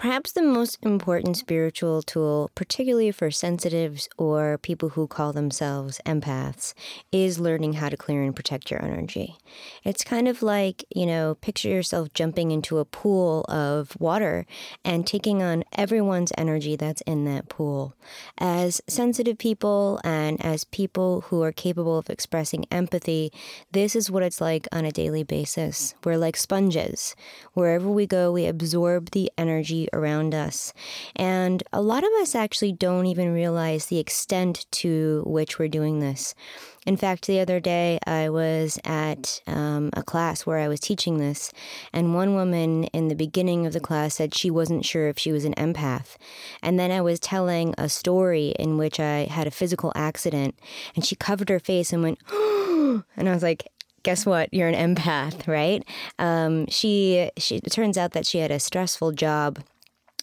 Perhaps the most important spiritual tool, particularly for sensitives or people who call themselves empaths, is learning how to clear and protect your energy. It's kind of like, you know, picture yourself jumping into a pool of water and taking on everyone's energy that's in that pool. As sensitive people and as people who are capable of expressing empathy, this is what it's like on a daily basis. We're like sponges. Wherever we go, we absorb the energy around us. And a lot of us actually don't even realize the extent to which we're doing this. In fact, the other day I was at um, a class where I was teaching this, and one woman in the beginning of the class said she wasn't sure if she was an empath. And then I was telling a story in which I had a physical accident, and she covered her face and went, and I was like, guess what? You're an empath, right? Um, she, she, it turns out that she had a stressful job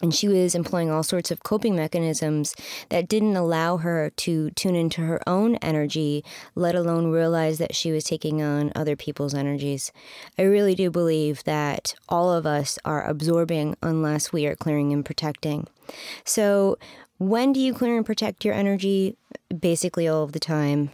and she was employing all sorts of coping mechanisms that didn't allow her to tune into her own energy, let alone realize that she was taking on other people's energies. I really do believe that all of us are absorbing unless we are clearing and protecting. So, when do you clear and protect your energy? Basically, all of the time.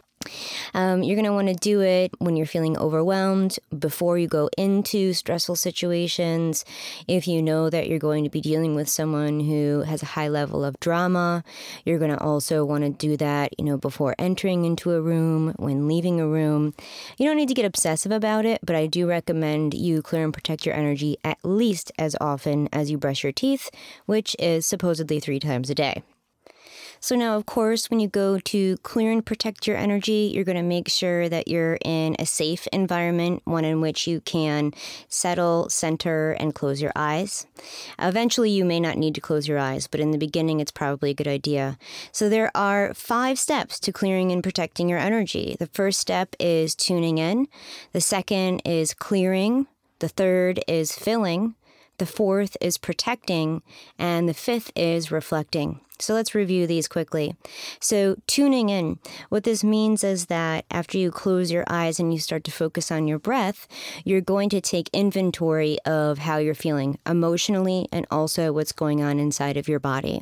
Um, you're going to want to do it when you're feeling overwhelmed, before you go into stressful situations. If you know that you're going to be dealing with someone who has a high level of drama, you're going to also want to do that, you know, before entering into a room, when leaving a room. You don't need to get obsessive about it, but I do recommend you clear and protect your energy at least as often as you brush your teeth, which is supposedly three times a day. So now, of course, when you go to clear and protect your energy, you're going to make sure that you're in a safe environment, one in which you can settle, center, and close your eyes. Eventually, you may not need to close your eyes, but in the beginning, it's probably a good idea. So there are five steps to clearing and protecting your energy. The first step is tuning in. The second is clearing. The third is filling. The fourth is protecting. And the fifth is reflecting. So let's review these quickly. So, tuning in, what this means is that after you close your eyes and you start to focus on your breath, you're going to take inventory of how you're feeling emotionally and also what's going on inside of your body.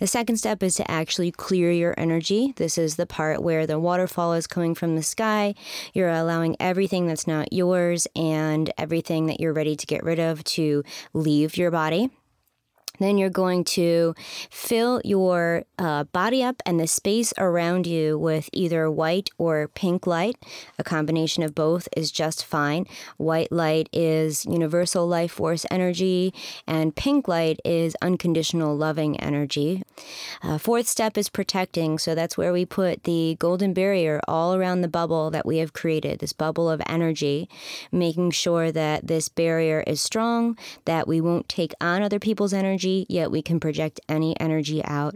The second step is to actually clear your energy. This is the part where the waterfall is coming from the sky. You're allowing everything that's not yours and everything that you're ready to get rid of to leave your body. Then you're going to fill your uh, body up and the space around you with either white or pink light. A combination of both is just fine. White light is universal life force energy, and pink light is unconditional loving energy. Uh, fourth step is protecting. So that's where we put the golden barrier all around the bubble that we have created, this bubble of energy, making sure that this barrier is strong, that we won't take on other people's energy energy, yet we can project any energy out.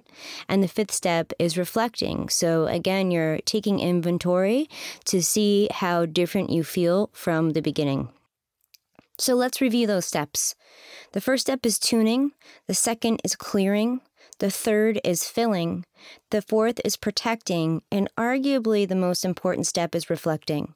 And the fifth step is reflecting. So again, you're taking inventory to see how different you feel from the beginning. So let's review those steps. The first step is tuning, the second is clearing, the third is filling, the fourth is protecting, and arguably the most important step is reflecting.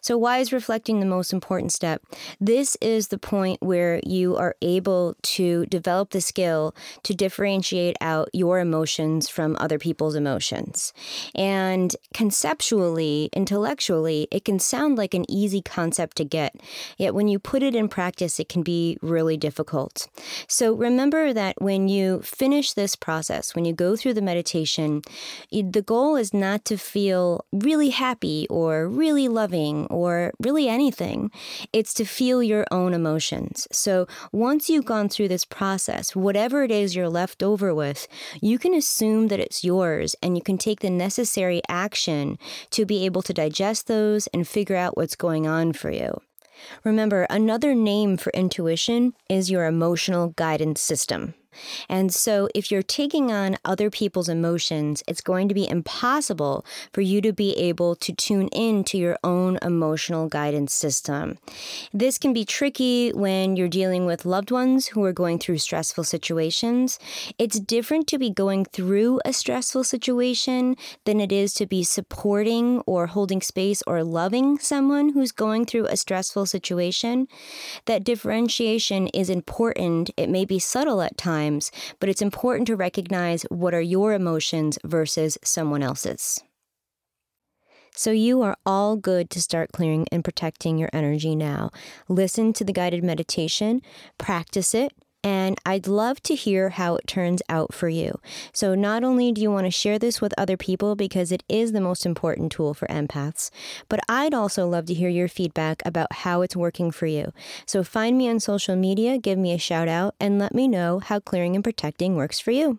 So, why is reflecting the most important step? This is the point where you are able to develop the skill to differentiate out your emotions from other people's emotions. And conceptually, intellectually, it can sound like an easy concept to get, yet when you put it in practice, it can be really difficult. So, remember that when you finish this process, when you go through the meditation, the goal is not to feel really happy or really loving or really anything. It's to feel your own emotions. So once you've gone through this process, whatever it is you're left over with, you can assume that it's yours and you can take the necessary action to be able to digest those and figure out what's going on for you. Remember, another name for intuition is your emotional guidance system. And so, if you're taking on other people's emotions, it's going to be impossible for you to be able to tune in to your own emotional guidance system. This can be tricky when you're dealing with loved ones who are going through stressful situations. It's different to be going through a stressful situation than it is to be supporting or holding space or loving someone who's going through a stressful situation. That differentiation is important. It may be subtle at times, but it's important to recognize what are your emotions versus someone else's. So, you are all good to start clearing and protecting your energy now. Listen to the guided meditation, practice it, and I'd love to hear how it turns out for you. So, not only do you want to share this with other people because it is the most important tool for empaths, but I'd also love to hear your feedback about how it's working for you. So, find me on social media, give me a shout out, and let me know how clearing and protecting works for you.